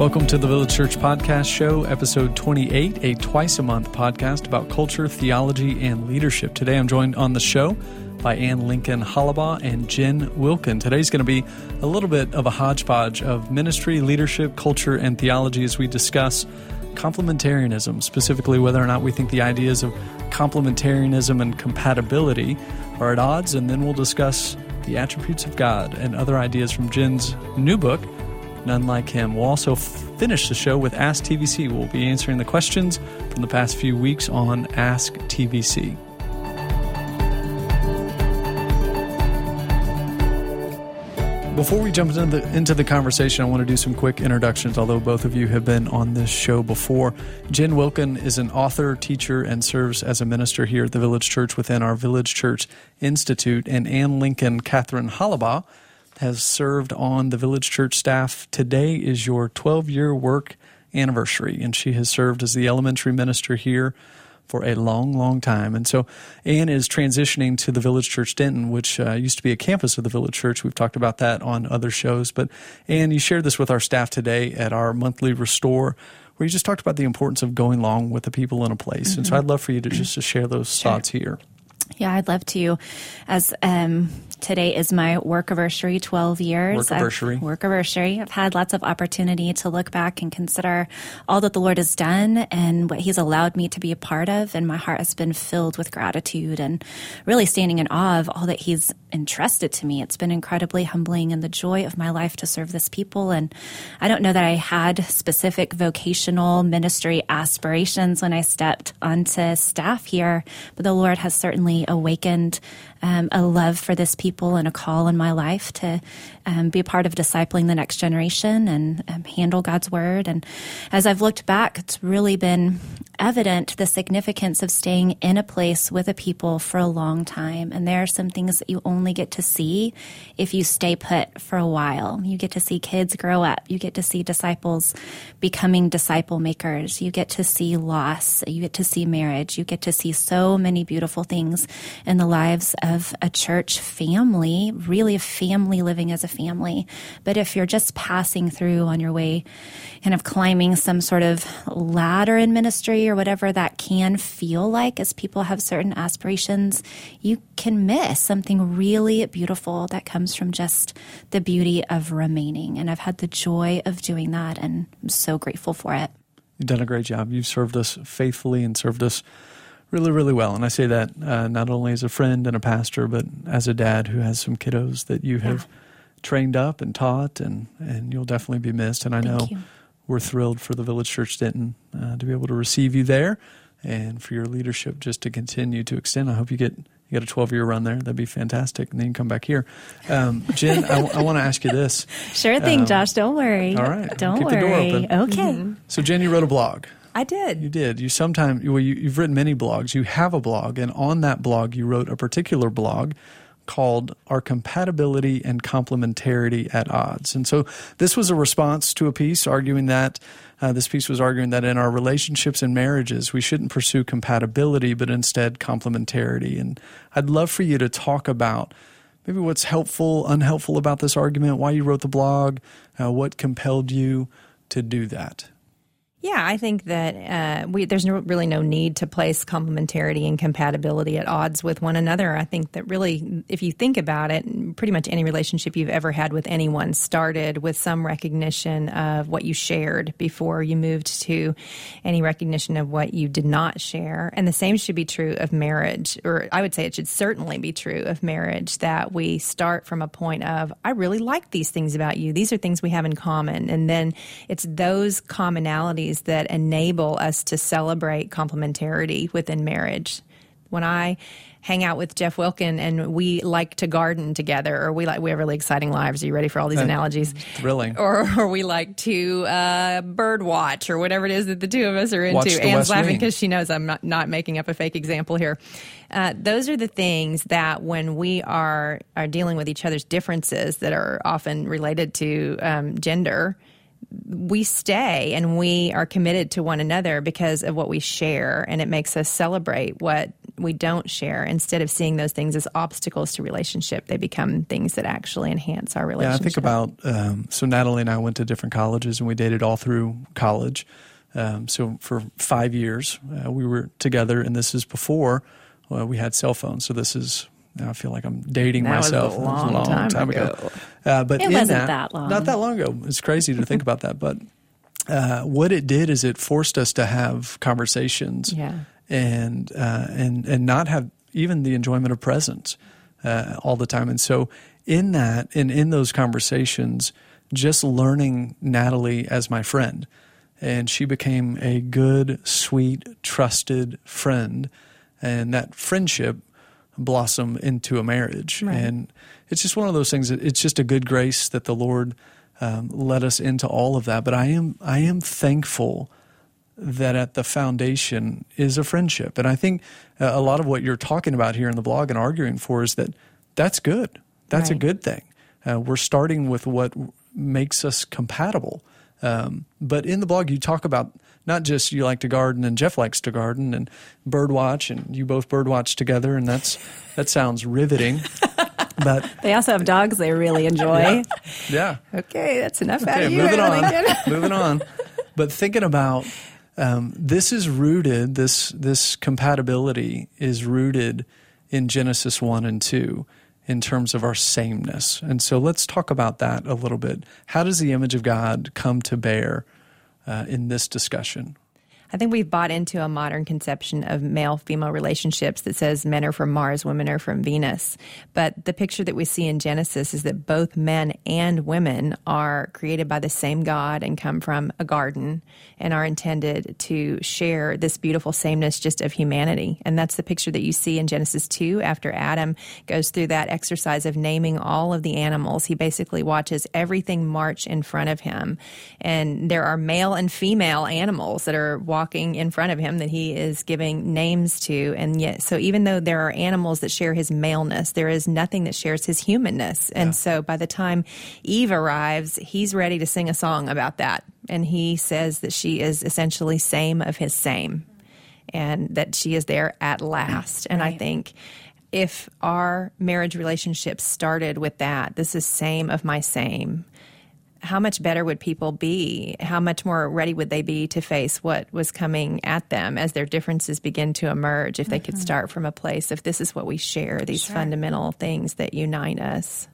Welcome to the Village Church Podcast Show, episode 28, a twice a month podcast about culture, theology, and leadership. Today I'm joined on the show by Ann Lincoln Hollabaugh and Jen Wilkin. Today's going to be a little bit of a hodgepodge of ministry, leadership, culture, and theology as we discuss complementarianism, specifically whether or not we think the ideas of complementarianism and compatibility are at odds, and then we'll discuss the attributes of God and other ideas from Jen's new book none like him. We'll also finish the show with Ask TVC. We'll be answering the questions from the past few weeks on Ask TVC. Before we jump into the, into the conversation, I want to do some quick introductions, although both of you have been on this show before. Jen Wilkin is an author, teacher, and serves as a minister here at the Village Church within our Village Church Institute. And Ann Lincoln Catherine Hollabaugh has served on the Village Church staff. Today is your 12 year work anniversary, and she has served as the elementary minister here for a long, long time. And so Anne is transitioning to the Village Church Denton, which uh, used to be a campus of the Village Church. We've talked about that on other shows. But Anne, you shared this with our staff today at our monthly restore, where you just talked about the importance of going along with the people in a place. Mm-hmm. And so mm-hmm. I'd love for you to just to share those sure. thoughts here. Yeah, I'd love to. As um, today is my work anniversary, 12 years. Work anniversary. Work anniversary. I've had lots of opportunity to look back and consider all that the Lord has done and what He's allowed me to be a part of. And my heart has been filled with gratitude and really standing in awe of all that He's entrusted to me. It's been incredibly humbling and the joy of my life to serve this people. And I don't know that I had specific vocational ministry aspirations when I stepped onto staff here, but the Lord has certainly awakened um, a love for this people and a call in my life to um, be a part of discipling the next generation and um, handle God's word. And as I've looked back, it's really been evident the significance of staying in a place with a people for a long time. And there are some things that you only get to see if you stay put for a while. You get to see kids grow up. You get to see disciples becoming disciple makers. You get to see loss. You get to see marriage. You get to see so many beautiful things in the lives of a church family, really a family living as a family. But if you're just passing through on your way, kind of climbing some sort of ladder in ministry or whatever that can feel like as people have certain aspirations, you can miss something really beautiful that comes from just the beauty of remaining. And I've had the joy of doing that and I'm so grateful for it. You've done a great job. You've served us faithfully and served us really, really well. And I say that uh, not only as a friend and a pastor, but as a dad who has some kiddos that you have yeah. trained up and taught, and, and you'll definitely be missed. And I know we're thrilled for the Village Church Denton uh, to be able to receive you there and for your leadership just to continue to extend. I hope you get you got a 12 year run there. That'd be fantastic. And then you come back here. Um, Jen, I, I want to ask you this. Sure thing, um, Josh. Don't worry. All right. Don't Keep worry. Okay. Mm-hmm. So, Jen, you wrote a blog. I did. You did. You sometimes well, you, you've written many blogs. You have a blog, and on that blog, you wrote a particular blog called "Our Compatibility and Complementarity at Odds." And so, this was a response to a piece arguing that uh, this piece was arguing that in our relationships and marriages, we shouldn't pursue compatibility, but instead complementarity. And I'd love for you to talk about maybe what's helpful, unhelpful about this argument, why you wrote the blog, uh, what compelled you to do that. Yeah, I think that uh, we, there's no, really no need to place complementarity and compatibility at odds with one another. I think that really, if you think about it, pretty much any relationship you've ever had with anyone started with some recognition of what you shared before you moved to any recognition of what you did not share. And the same should be true of marriage, or I would say it should certainly be true of marriage that we start from a point of, I really like these things about you. These are things we have in common. And then it's those commonalities that enable us to celebrate complementarity within marriage. When I hang out with Jeff Wilkin and we like to garden together, or we like we have really exciting lives. Are you ready for all these uh, analogies? Thrilling. Or, or we like to uh, bird watch, or whatever it is that the two of us are into. Anne's laughing because she knows I'm not, not making up a fake example here. Uh, those are the things that when we are are dealing with each other's differences that are often related to um, gender we stay and we are committed to one another because of what we share and it makes us celebrate what we don't share, instead of seeing those things as obstacles to relationship, they become things that actually enhance our relationship. Yeah, I think about um, so Natalie and I went to different colleges and we dated all through college. Um, so for five years uh, we were together, and this is before uh, we had cell phones. So this is now I feel like I'm dating That was myself. a It was long time ago. Uh, but It in wasn't that, that long. Not that long ago. It's crazy to think about that. But uh, what it did is it forced us to have conversations Yeah. and uh, and and not have even the enjoyment of presence uh, all the time. And so in that and in those conversations, just learning Natalie as my friend, and she became a good, sweet, trusted friend, and that friendship blossom into a marriage. Right. And it's just one of those things. It's just a good grace that the Lord um, led us into all of that. But I am I am thankful that at the foundation is a friendship. And I think uh, a lot of what you're talking about here in the blog and arguing for is that that's good. That's a good thing. Uh, we're starting with what makes us compatible. Um, but in the blog, you talk about not just you like to garden and Jeff likes to garden and birdwatch and you both birdwatch together, and that's that sounds riveting. but They also have dogs they really enjoy. yeah, Okay, that's enough out Okay, of moving on. moving on. But thinking about um, this is rooted. This this compatibility is rooted in Genesis one and two in terms of our sameness. And so let's talk about that a little bit. How does the image of God come to bear uh, in this discussion? I think we've bought into a modern conception of male female relationships that says men are from Mars, women are from Venus. But the picture that we see in Genesis is that both men and women are created by the same God and come from a garden and are intended to share this beautiful sameness just of humanity. And that's the picture that you see in Genesis 2 after Adam goes through that exercise of naming all of the animals. He basically watches everything march in front of him. And there are male and female animals that are walking in front of him that he is giving names to. And yet, so even though there are animals that share his maleness, there is nothing that shares his humanness. And so by the time Eve arrives, he's ready to sing a song about that. And he says that she is essentially same of his same and that she is there at last. And I think if our marriage relationship started with that, this is same of my same, how much better would people be? How much more ready would they be to face what was coming at them as their differences begin to emerge if they could start from a place of this is what we share, these fundamental things that unite us?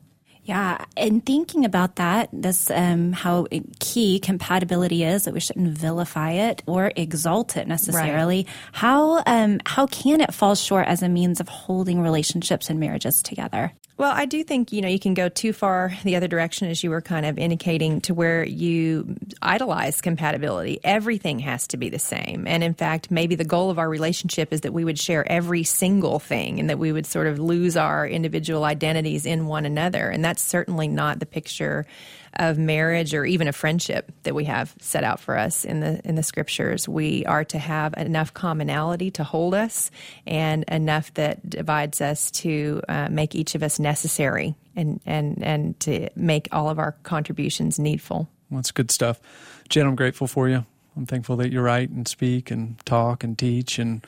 Yeah, and thinking about that, this um, how key compatibility is that we shouldn't vilify it or exalt it necessarily. How um, how can it fall short as a means of holding relationships and marriages together? Well, I do think, you know, you can go too far the other direction as you were kind of indicating to where you idolize compatibility. Everything has to be the same. And in fact, maybe the goal of our relationship is that we would share every single thing and that we would sort of lose our individual identities in one another. And that's certainly not the picture of marriage or even a friendship that we have set out for us in the in the scriptures. We are to have enough commonality to hold us, and enough that divides us to uh, make each of us necessary, and and and to make all of our contributions needful. Well, that's good stuff. Jen, I'm grateful for you. I'm thankful that you write and speak and talk and teach. And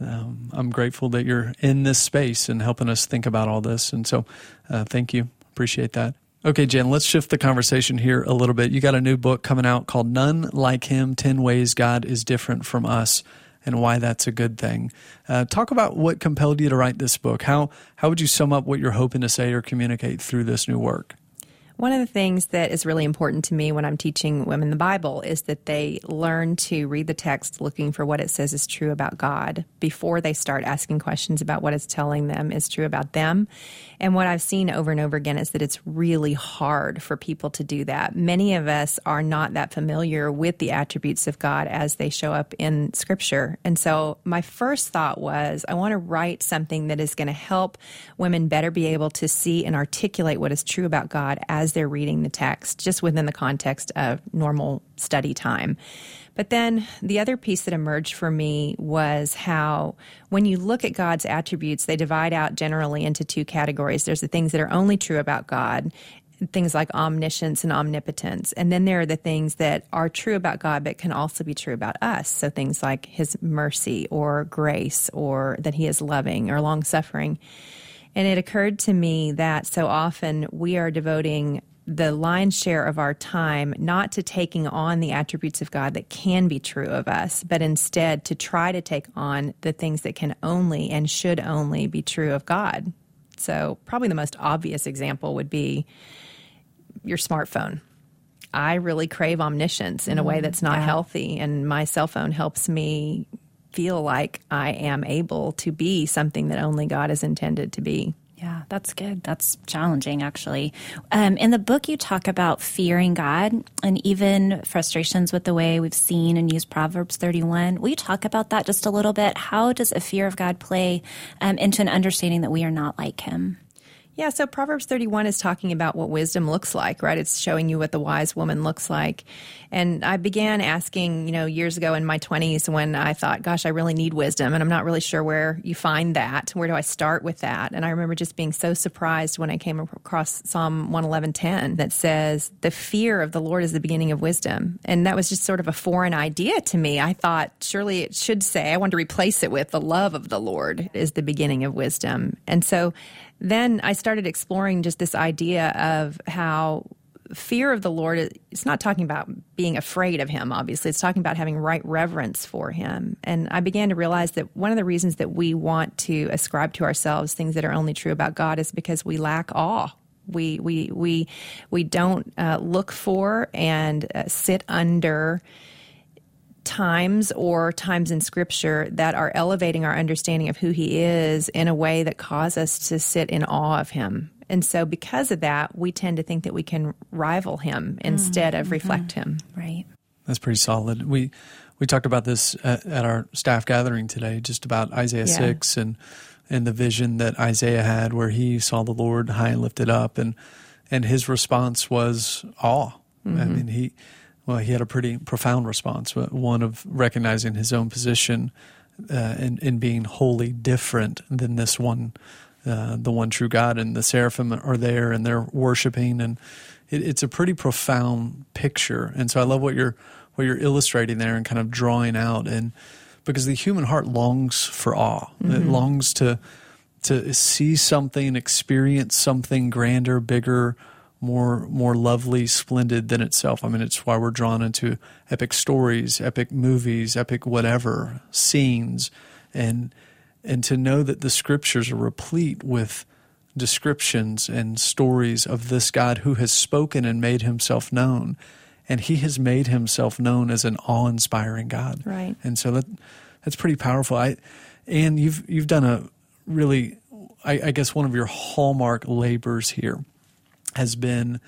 um, I'm grateful that you're in this space and helping us think about all this. And so uh, thank you. Appreciate that. Okay, Jen, let's shift the conversation here a little bit. You got a new book coming out called None Like Him 10 Ways God is Different from Us and Why That's a Good Thing. Uh, talk about what compelled you to write this book. How, how would you sum up what you're hoping to say or communicate through this new work? One of the things that is really important to me when I'm teaching women the Bible is that they learn to read the text looking for what it says is true about God before they start asking questions about what it's telling them is true about them. And what I've seen over and over again is that it's really hard for people to do that. Many of us are not that familiar with the attributes of God as they show up in Scripture. And so my first thought was I want to write something that is going to help women better be able to see and articulate what is true about God as they're reading the text, just within the context of normal study time. But then the other piece that emerged for me was how when you look at God's attributes, they divide out generally into two categories. There's the things that are only true about God things like omniscience and omnipotence. And then there are the things that are true about God, but can also be true about us. So things like his mercy or grace or that he is loving or long suffering. And it occurred to me that so often we are devoting the lion's share of our time not to taking on the attributes of God that can be true of us, but instead to try to take on the things that can only and should only be true of God. So, probably the most obvious example would be your smartphone. I really crave omniscience in a way mm, that's not yeah. healthy, and my cell phone helps me feel like I am able to be something that only God is intended to be. Yeah, that's good. That's challenging, actually. Um, in the book, you talk about fearing God and even frustrations with the way we've seen and used Proverbs 31. Will you talk about that just a little bit? How does a fear of God play um, into an understanding that we are not like Him? Yeah, so Proverbs 31 is talking about what wisdom looks like, right? It's showing you what the wise woman looks like. And I began asking, you know, years ago in my 20s when I thought, gosh, I really need wisdom. And I'm not really sure where you find that. Where do I start with that? And I remember just being so surprised when I came across Psalm 111.10 that says, the fear of the Lord is the beginning of wisdom. And that was just sort of a foreign idea to me. I thought, surely it should say, I wanted to replace it with the love of the Lord is the beginning of wisdom. And so then I started exploring just this idea of how fear of the Lord it's not talking about being afraid of him obviously. It's talking about having right reverence for him. And I began to realize that one of the reasons that we want to ascribe to ourselves things that are only true about God is because we lack awe. We we we we don't uh, look for and uh, sit under times or times in scripture that are elevating our understanding of who he is in a way that cause us to sit in awe of him. And so because of that, we tend to think that we can rival him mm-hmm. instead of mm-hmm. reflect him. Right. That's pretty solid. We we talked about this at, at our staff gathering today, just about Isaiah Yeah. six and and the vision that Isaiah had, where he saw the Lord high and lifted up, and and his response was awe. I mm-hmm. mean, he well, he had a pretty profound response, but one of recognizing his own position uh, and, and being wholly different than this one, uh, the one true God. And the seraphim are there and they're worshiping, and it, it's a pretty profound picture. And so I love what you're what you're illustrating there and kind of drawing out, and because the human heart longs for awe, it longs to to see something, experience something grander, bigger, more more lovely, splendid than itself. I mean, it's why we're drawn into epic stories, epic movies, epic whatever scenes, and and to know that the scriptures are replete with descriptions and stories of this God who has spoken and made himself known. And he has made himself known as an awe-inspiring God. Right. And so that that's pretty powerful. I and you've you've done a really I, I guess one of your hallmark labors here has been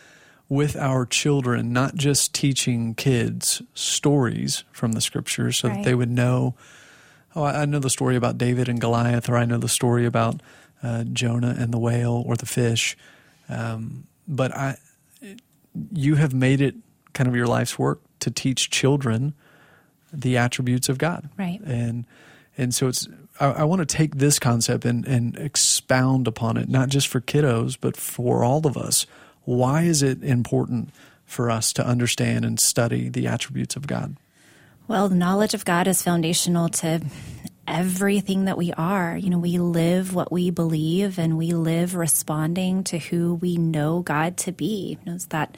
with our children, not just teaching kids stories from the scriptures so that they would know, oh, I I know the story about David and Goliath, or I know the story about uh, Jonah and the whale or the fish. Um, but I, you have made it kind of your life's work to teach children the attributes of God. Right. And and so it's I, I want to take this concept and, and expound upon it, not just for kiddos, but for all of us. Why is it important for us to understand and study the attributes of God? Well, knowledge of God is foundational to everything that we are. You know, we live what we believe and we live responding to who we know God to be. You know, it's that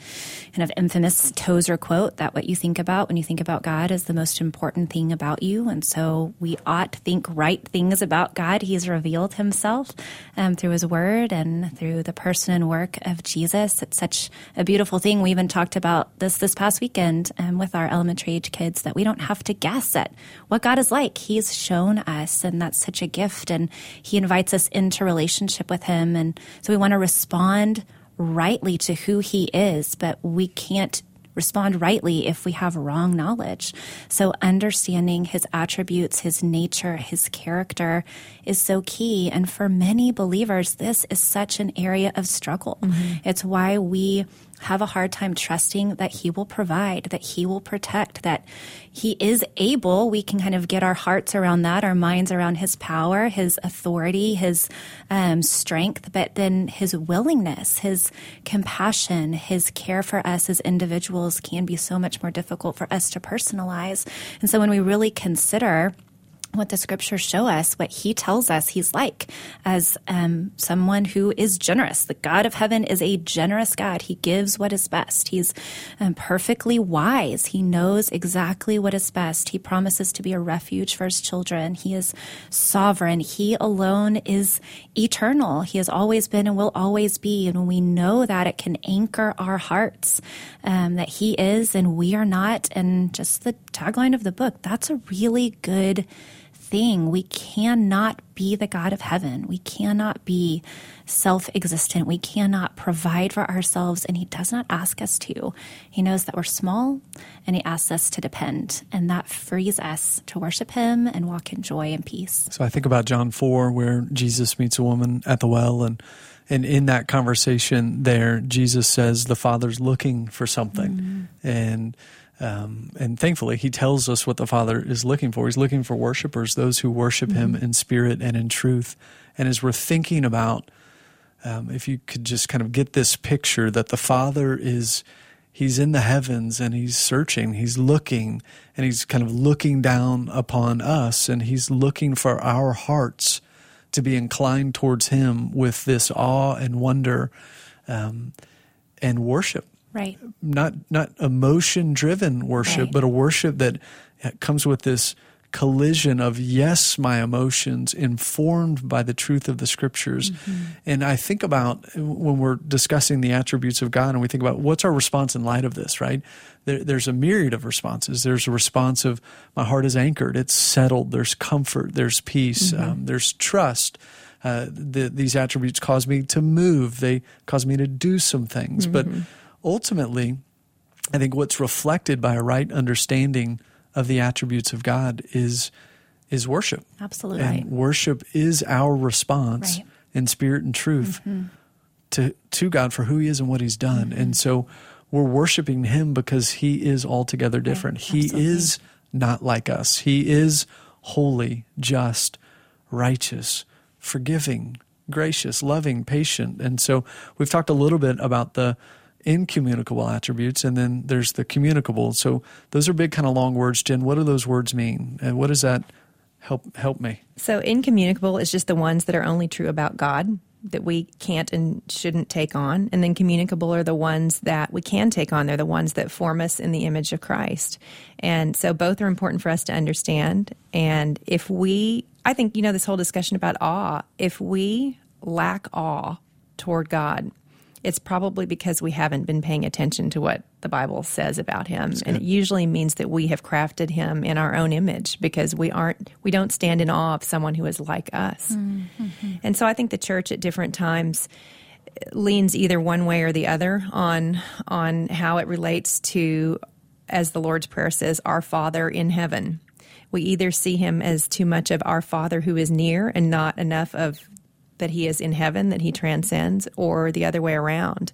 kind of infamous Tozer quote that what you think about when you think about God is the most important thing about you. And so we ought to think right things about God. He's revealed himself um, through his word and through the person and work of Jesus. It's such a beautiful thing. We even talked about this this past weekend um, with our elementary age kids that we don't have to guess at what God is like. He's shown us, and that's such a gift. And He invites us into relationship with Him. And so we want to respond rightly to who He is, but we can't respond rightly if we have wrong knowledge. So understanding his attributes, his nature, his character is so key. And for many believers, this is such an area of struggle. Mm-hmm. It's why we have a hard time trusting that He will provide, that He will protect, that He is able. We can kind of get our hearts around that, our minds around His power, His authority, His um, strength, but then His willingness, His compassion, His care for us as individuals can be so much more difficult for us to personalize. And so when we really consider what the scriptures show us, what he tells us he's like as um, someone who is generous. The God of heaven is a generous God. He gives what is best. He's um, perfectly wise. He knows exactly what is best. He promises to be a refuge for his children. He is sovereign. He alone is eternal. He has always been and will always be. And when we know that, it can anchor our hearts um, that he is and we are not. And just the tagline of the book, that's a really good thing. We cannot be the God of heaven. We cannot be self existent. We cannot provide for ourselves, and He does not ask us to. He knows that we're small, and He asks us to depend, and that frees us to worship Him and walk in joy and peace. So I think about John 4, where Jesus meets a woman at the well, and and in that conversation there, Jesus says the Father's looking for something. Mm-hmm. And um, and thankfully, he tells us what the Father is looking for. He's looking for worshipers, those who worship mm-hmm. him in spirit and in truth. And as we're thinking about, um, if you could just kind of get this picture that the Father is, he's in the heavens and he's searching, he's looking, and he's kind of looking down upon us, and he's looking for our hearts to be inclined towards him with this awe and wonder um, and worship. Right. Not not emotion driven worship, right. but a worship that comes with this collision of yes, my emotions informed by the truth of the scriptures. Mm-hmm. And I think about when we're discussing the attributes of God and we think about what's our response in light of this, right? There, there's a myriad of responses. There's a response of my heart is anchored, it's settled, there's comfort, there's peace, mm-hmm. um, there's trust. Uh, the, these attributes cause me to move, they cause me to do some things. Mm-hmm. But ultimately, I think what's reflected by a right understanding of the attributes of God is is worship. Absolutely. And right. worship is our response right. in spirit and truth mm-hmm. to to God for who he is and what he's done. Mm-hmm. And so we're worshiping him because he is altogether different. Right. He is not like us. He is holy, just, righteous, forgiving, gracious, loving, patient. And so we've talked a little bit about the incommunicable attributes, and then there's the communicable. So those are big, kind of long words. Jen, what do those words mean, and what does that help help me? So incommunicable is just the ones that are only true about God that we can't and shouldn't take on, and then communicable are the ones that we can take on. They're the ones that form us in the image of Christ, and so both are important for us to understand. And if we, I think you know this whole discussion about awe. If we lack awe toward God, it's probably because we haven't been paying attention to what the Bible says about him. And it usually means that we have crafted him in our own image because we aren't we don't stand in awe of someone who is like us. Mm-hmm. And so I think the church at different times leans either one way or the other on on how it relates to as the Lord's prayer says our father in heaven. We either see him as too much of our father who is near and not enough of that he is in heaven, that he transcends, or the other way around.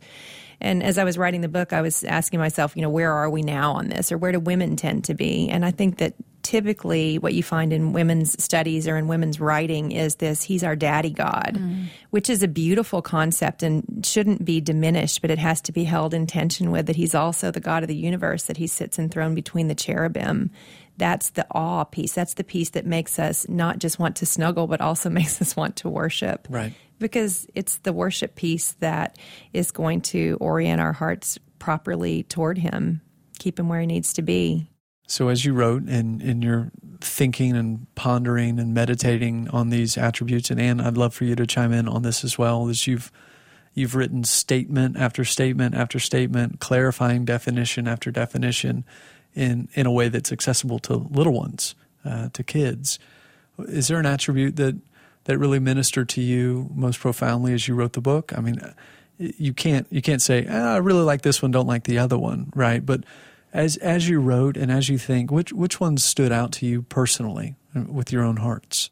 And as I was writing the book, I was asking myself, you know, where are we now on this, or where do women tend to be? And I think that typically what you find in women's studies or in women's writing is this he's our daddy god mm. which is a beautiful concept and shouldn't be diminished but it has to be held in tension with that he's also the god of the universe that he sits enthroned between the cherubim that's the awe piece. That's the piece that makes us not just want to snuggle, but also makes us want to worship. Right. Because it's the worship piece that is going to orient our hearts properly toward Him, keep Him where He needs to be. So, as you wrote in, in your thinking and pondering and meditating on these attributes, and Anne, I'd love for you to chime in on this as well, as you've you've written statement after statement after statement, clarifying definition after definition in in a way that's accessible to little ones, uh, to kids. Is there an attribute that that really ministered to you most profoundly as you wrote the book? I mean, you can't you can't say ah, I really like this one, don't like the other one, right? But as as you wrote and as you think, which which ones stood out to you personally uh, with your own hearts?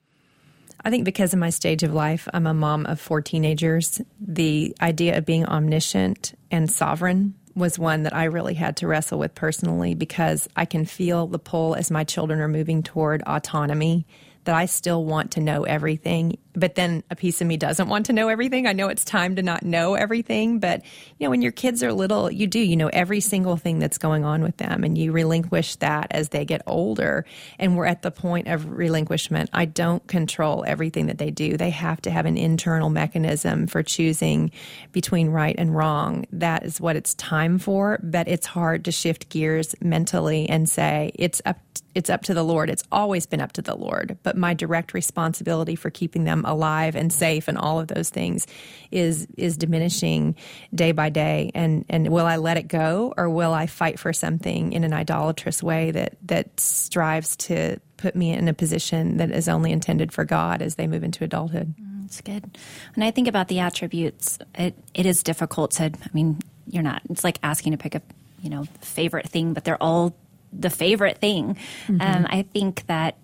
I think because of my stage of life, I'm a mom of four teenagers. The idea of being omniscient and sovereign was one that I really had to wrestle with personally because I can feel the pull as my children are moving toward autonomy that I still want to know everything, but then a piece of me doesn't want to know everything. I know it's time to not know everything, but you know, when your kids are little, you do, you know, every single thing that's going on with them and you relinquish that as they get older. And we're at the point of relinquishment. I don't control everything that they do. They have to have an internal mechanism for choosing between right and wrong. That is what it's time for, but it's hard to shift gears mentally and say it's up it's up to the Lord. It's always been up to the Lord, but my direct responsibility for keeping them alive and safe and all of those things is is diminishing day by day. And and will I let it go or will I fight for something in an idolatrous way that that strives to put me in a position that is only intended for God as they move into adulthood? That's good. When I think about the attributes, it it is difficult to. I mean, you're not. It's like asking to pick a you know favorite thing, but they're all the favorite thing. Mm-hmm. Um, I think that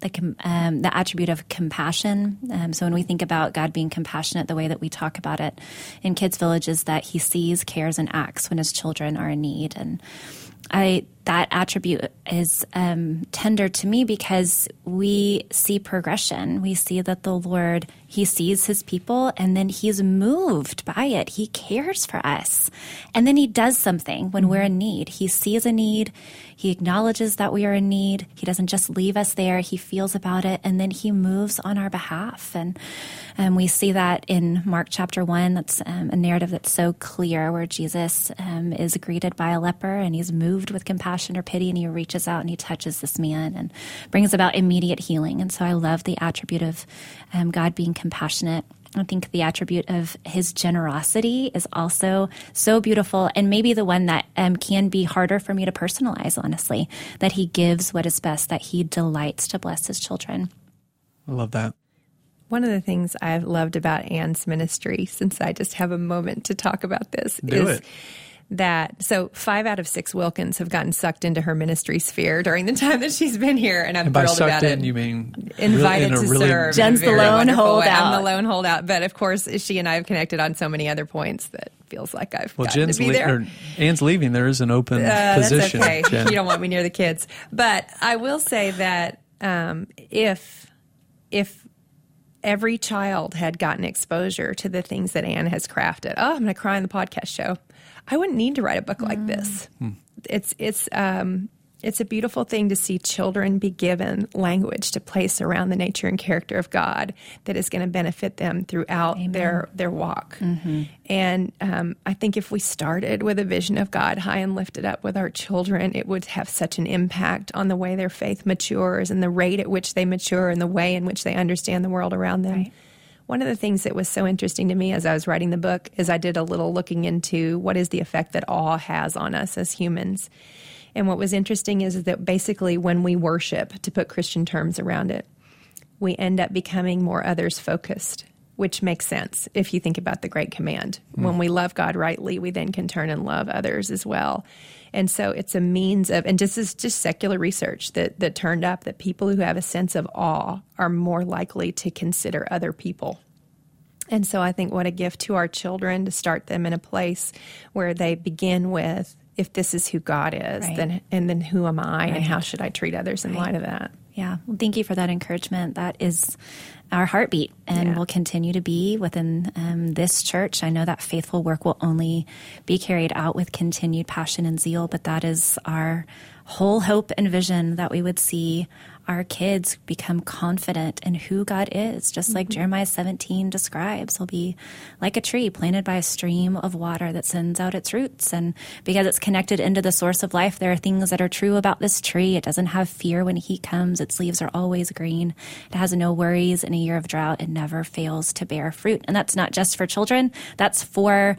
the um, the attribute of compassion. Um, so when we think about God being compassionate, the way that we talk about it in Kids Village is that He sees, cares, and acts when His children are in need, and I that attribute is um, tender to me because we see progression. We see that the Lord He sees His people, and then He's moved by it. He cares for us, and then He does something when we're in need. He sees a need he acknowledges that we are in need. He doesn't just leave us there. He feels about it and then he moves on our behalf. And, and we see that in Mark chapter one. That's um, a narrative that's so clear where Jesus um, is greeted by a leper and he's moved with compassion or pity and he reaches out and he touches this man and brings about immediate healing. And so I love the attribute of um, God being compassionate I think the attribute of his generosity is also so beautiful, and maybe the one that um, can be harder for me to personalize, honestly, that he gives what is best, that he delights to bless his children. I love that. One of the things I've loved about Anne's ministry, since I just have a moment to talk about this, Do is. It that so five out of six Wilkins have gotten sucked into her ministry sphere during the time that she's been here, and I'm and by thrilled sucked about in, it. You mean invited really, to really serve? Jen's the lone holdout. I'm the lone holdout, but of course, she and I have connected on so many other points that feels like I've well, Jen's to be there. Le- Anne's leaving. There is an open uh, position. That's okay. Jen. You don't want me near the kids, but I will say that um, if if every child had gotten exposure to the things that Anne has crafted. Oh, I'm going to cry in the podcast show. I wouldn't need to write a book like mm. this. Hmm. It's it's um, it's a beautiful thing to see children be given language to place around the nature and character of God that is going to benefit them throughout Amen. their their walk. Mm-hmm. And um, I think if we started with a vision of God high and lifted up with our children, it would have such an impact on the way their faith matures and the rate at which they mature and the way in which they understand the world around them. Right. One of the things that was so interesting to me as I was writing the book is I did a little looking into what is the effect that awe has on us as humans. And what was interesting is that basically when we worship, to put Christian terms around it, we end up becoming more others focused, which makes sense if you think about the Great Command. Mm. When we love God rightly, we then can turn and love others as well. And so it's a means of, and this is just secular research that, that turned up that people who have a sense of awe are more likely to consider other people. And so I think what a gift to our children to start them in a place where they begin with, if this is who God is, right. then and then who am I right. and how should I treat others in right. light of that? Yeah. Well, thank you for that encouragement. That is our heartbeat and yeah. will continue to be within um, this church. I know that faithful work will only be carried out with continued passion and zeal, but that is our whole hope and vision that we would see our kids become confident in who God is, just like mm-hmm. Jeremiah 17 describes. He'll be like a tree planted by a stream of water that sends out its roots. And because it's connected into the source of life, there are things that are true about this tree. It doesn't have fear when heat comes. Its leaves are always green. It has no worries in a year of drought. It never fails to bear fruit. And that's not just for children. That's for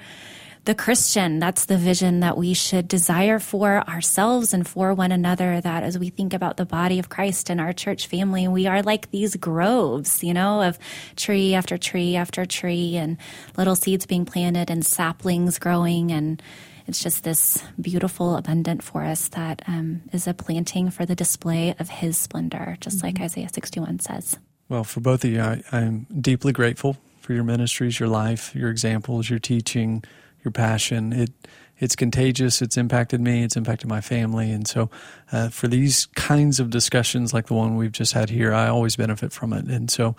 the Christian. That's the vision that we should desire for ourselves and for one another. That as we think about the body of Christ and our church family, we are like these groves, you know, of tree after tree after tree and little seeds being planted and saplings growing. And it's just this beautiful, abundant forest that um, is a planting for the display of his splendor, just mm-hmm. like Isaiah 61 says. Well, for both of you, I, I'm deeply grateful for your ministries, your life, your examples, your teaching your passion. It it's contagious. It's impacted me. It's impacted my family. And so, uh, for these kinds of discussions like the one we've just had here, I always benefit from it. And so,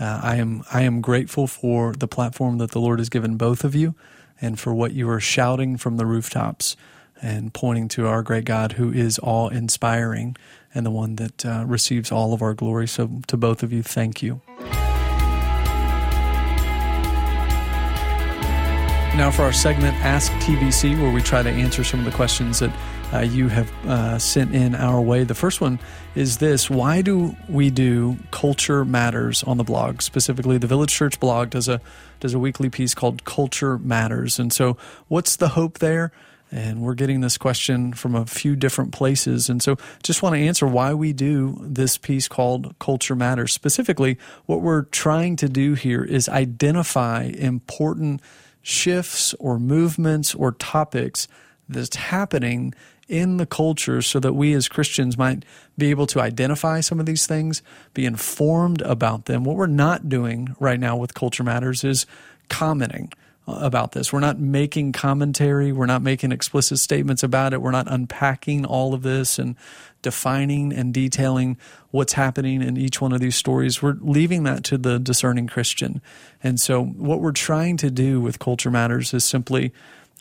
uh, I am I am grateful for the platform that the Lord has given both of you, and for what you are shouting from the rooftops and pointing to our great God, who is all inspiring and the one that uh, receives all of our glory. So, to both of you, thank you. Now, for our segment, Ask TVC, where we try to answer some of the questions that uh, you have uh, sent in our way. The first one is this Why do we do Culture Matters on the blog? Specifically, the Village Church blog does a, does a weekly piece called Culture Matters. And so, what's the hope there? And we're getting this question from a few different places. And so, just want to answer why we do this piece called Culture Matters. Specifically, what we're trying to do here is identify important shifts or movements or topics that's happening in the culture so that we as Christians might be able to identify some of these things, be informed about them. What we're not doing right now with Culture Matters is commenting about this. We're not making commentary. We're not making explicit statements about it. We're not unpacking all of this and defining and detailing what's happening in each one of these stories. We're leaving that to the discerning Christian. And so, what we're trying to do with Culture Matters is simply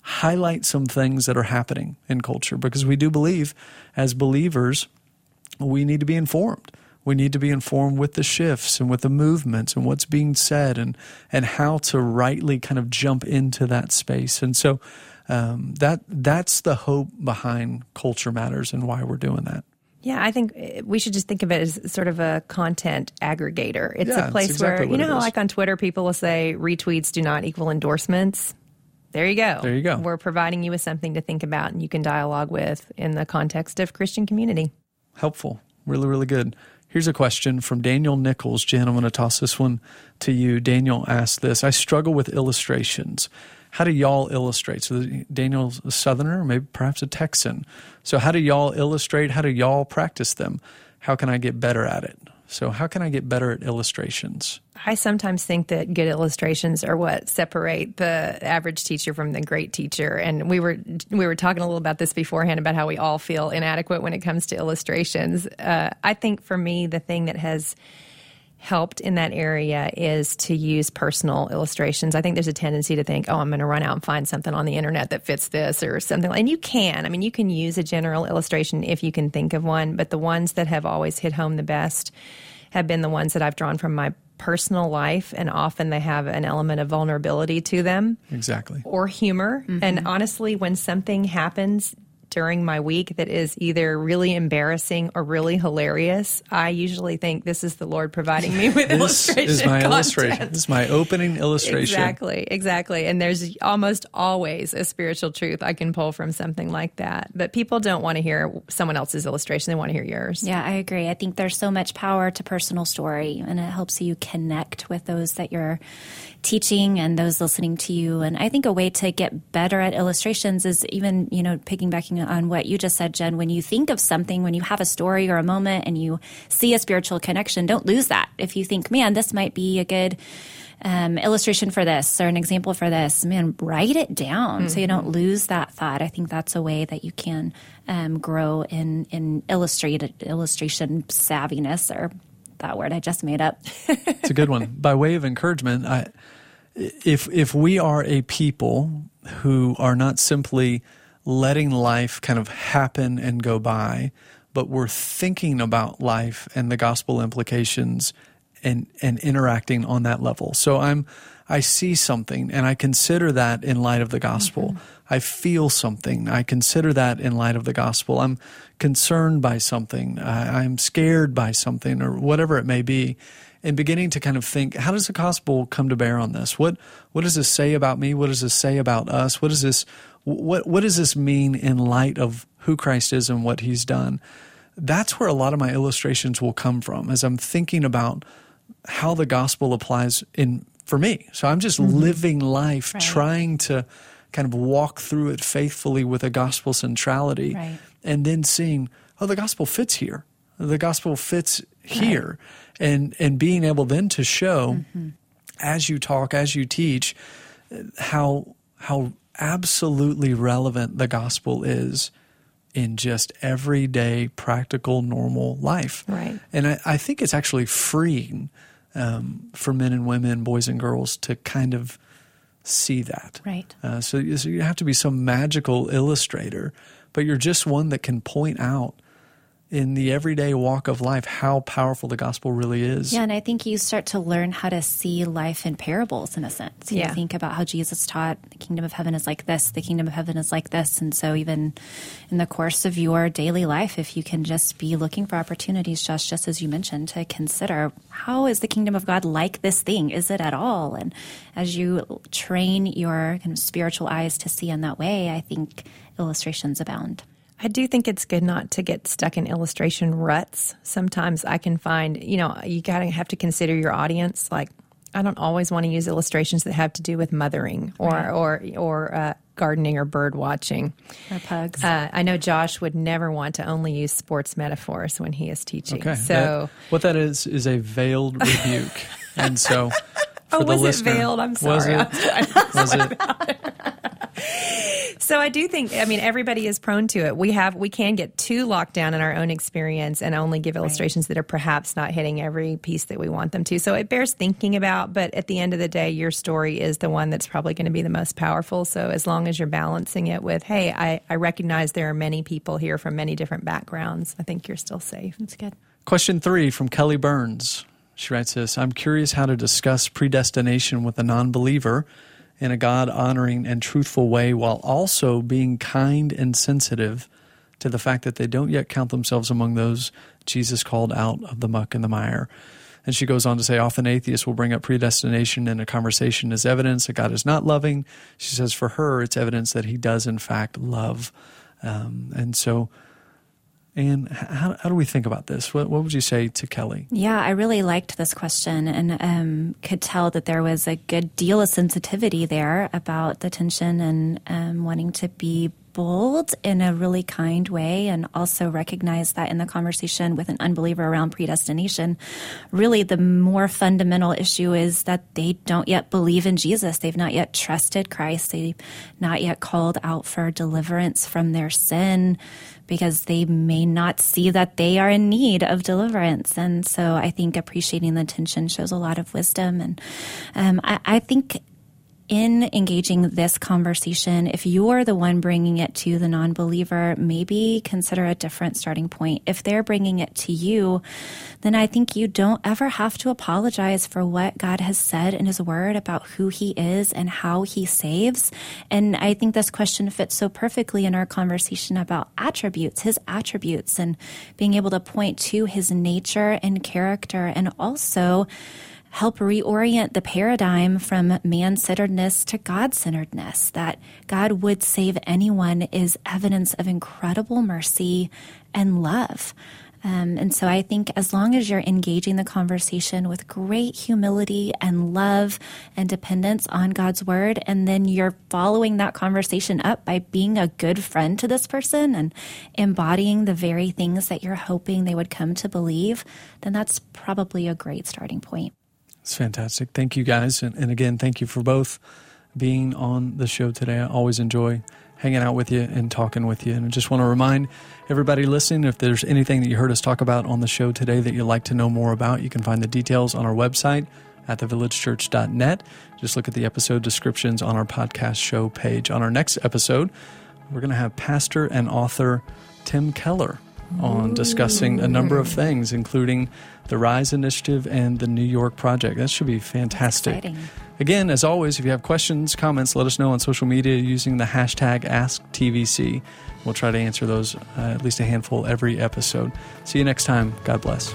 highlight some things that are happening in culture because we do believe, as believers, we need to be informed we need to be informed with the shifts and with the movements and what's being said and and how to rightly kind of jump into that space. And so um, that that's the hope behind Culture Matters and why we're doing that. Yeah, I think eh, we should just think of it as sort of a content aggregator. It's yeah, a place exactly where, you know, like on Twitter, people will say retweets do not equal endorsements. There you go. There you go. We're providing you with something to think about and you can dialogue with in the context of Christian community. Helpful. Really, really good. Here's a question from Daniel Nichols. Jen, I'm going to toss this one to you. Daniel asked this I struggle with illustrations. How do y'all illustrate? So Daniel's a Southerner, maybe perhaps a Texan. So how do y'all illustrate? How do y'all practice them? How can I get better at it? So, how can I get better at illustrations? I sometimes think that good illustrations are what separate the average teacher from the great teacher. And we were we were talking a little about this beforehand about how we all feel inadequate when it comes to illustrations. Uh, I think for me, the thing that has helped in that area is to use personal illustrations. I think there's a tendency to think, oh, I'm going to run out and find something on the internet that fits this or something. And you can. I mean, you can use a general illustration if you can think of one, but the ones that have always hit home the best have been the ones that I've drawn from my personal life, and often they have an element of vulnerability to them. Exactly. Or humor. Mm-hmm. And honestly, when something happens during my week that is either really embarrassing or really hilarious, I usually think this is the Lord providing me with this illustration. This is my content. illustration. This is my opening illustration. Exactly, exactly. And there's almost always a spiritual truth I can pull from something like that. But people don't want to hear someone else's illustration; they want to hear yours. Yeah, I agree. I think there's so much power to personal story, and it helps you connect with those that you're teaching and those listening to you. And I think a way to get better at illustrations is even, you know, piggybacking on what you just said, Jen, when you think of something, when you have a story or a moment and you see a spiritual connection, don't lose that. If you think, man, this might be a good um, illustration for this or an example for this, man, write it down mm-hmm. so you don't mm-hmm. lose that thought. I think that's a way that you can um, grow in in illustrated illustration savviness or that word I just made up. it's a good one. By way of encouragement, I, if if we are a people who are not simply letting life kind of happen and go by, but we're thinking about life and the gospel implications and and interacting on that level. So I'm I see something and I consider that in light of the gospel. Mm-hmm. I feel something. I consider that in light of the gospel. I'm concerned by something. I, I'm scared by something or whatever it may be. And beginning to kind of think, how does the gospel come to bear on this? What what does this say about me? What does this say about us? What does this what what does this mean in light of who Christ is and what he's done? That's where a lot of my illustrations will come from as I'm thinking about how the gospel applies in for me. So I'm just mm-hmm. living life right. trying to kind of walk through it faithfully with a gospel centrality right. and then seeing, oh, the gospel fits here. The gospel fits here. Right. And and being able then to show mm-hmm. as you talk, as you teach, how how absolutely relevant the gospel is in just everyday, practical, normal life. Right. And I, I think it's actually freeing um, for men and women, boys and girls, to kind of see that. Right. Uh, so, so you have to be some magical illustrator, but you're just one that can point out in the everyday walk of life how powerful the gospel really is. Yeah, and I think you start to learn how to see life in parables in a sense. You Yeah. think about how Jesus taught the kingdom of heaven is like this, the kingdom of heaven is like this. And so, even in the course of your daily life, if you can just be looking for opportunities, just, just as you mentioned, to consider how is the kingdom of God like this thing? Is it at all? And as you train your kind of spiritual eyes to see in that way, I think illustrations abound. I do think it's good not to get stuck in illustration ruts. Sometimes I can find, you know, you got to have to consider your audience. Like, I don't always want to use illustrations that have to do with mothering or Right. or or uh, gardening or bird watching. Or pugs. Uh, I know Josh would never want to only use sports metaphors when he is teaching. Okay. So, that- what that is is a veiled rebuke, and so. For oh, the was listener, it veiled? I'm Was sorry. it? Was it? So I do think I mean everybody is prone to it. We have we can get too locked down in our own experience and only give illustrations that are perhaps not hitting every piece that we want them to. So it bears thinking about, but at the end of the day your story is the one that's probably going to be the most powerful. So as long as you're balancing it with, hey, I, I recognize there are many people here from many different backgrounds, I think you're still safe. That's good. Question three from Kelly Burns. She writes this I'm curious how to discuss predestination with a non believer in a God honoring and truthful way while also being kind and sensitive to the fact that they don't yet count themselves among those Jesus called out of the muck and the mire. And she goes on to say, often atheists will bring up predestination in a conversation as evidence that God is not loving. She says for her, it's evidence that he does, in fact, love. Um, and so, and how, how do we think about this? What, what would you say to Kelly? Yeah, I really liked this question and um, could tell that there was a good deal of sensitivity there about the tension and um, wanting to be bold in a really kind way and also recognize that in the conversation with an unbeliever around predestination, really the more fundamental issue is that they don't yet believe in Jesus. They've not yet trusted Christ. They've not yet called out for deliverance from their sin because they may not see that they are in need of deliverance. And so I think appreciating the tension shows a lot of wisdom. And um, I, I think in engaging this conversation, if you're the one bringing it to the non believer, maybe consider a different starting point. If they're bringing it to you, then I think you don't ever have to apologize for what God has said in His Word about who He is and how He saves. And I think this question fits so perfectly in our conversation about attributes, His attributes, and being able to point to His nature and character, and also help reorient the paradigm from man centeredness to God centeredness. That God would save anyone is evidence of incredible mercy and love. Um, and so I think as long as you're engaging the conversation with great humility and love and dependence on God's word, and then you're following that conversation up by being a good friend to this person and embodying the very things that you're hoping they would come to believe, then that's probably a great starting point. It's fantastic. Thank you guys. And, and again, thank you for both being on the show today. I always enjoy hanging out with you and talking with you. And I just want to remind everybody listening if there's anything that you heard us talk about on the show today that you'd like to know more about, you can find the details on our website at thevillagechurch.net. Just look at the episode descriptions on our podcast show page. On our next episode, we're going to have pastor and author Tim Keller on discussing a number of things, including the Rise Initiative and the New York Project. That should be fantastic. exciting. Again, as always, if you have questions, comments, let us know on social media using the hashtag AskTVC. We'll try to answer those, uh, at least a handful every episode. See you next time. God bless.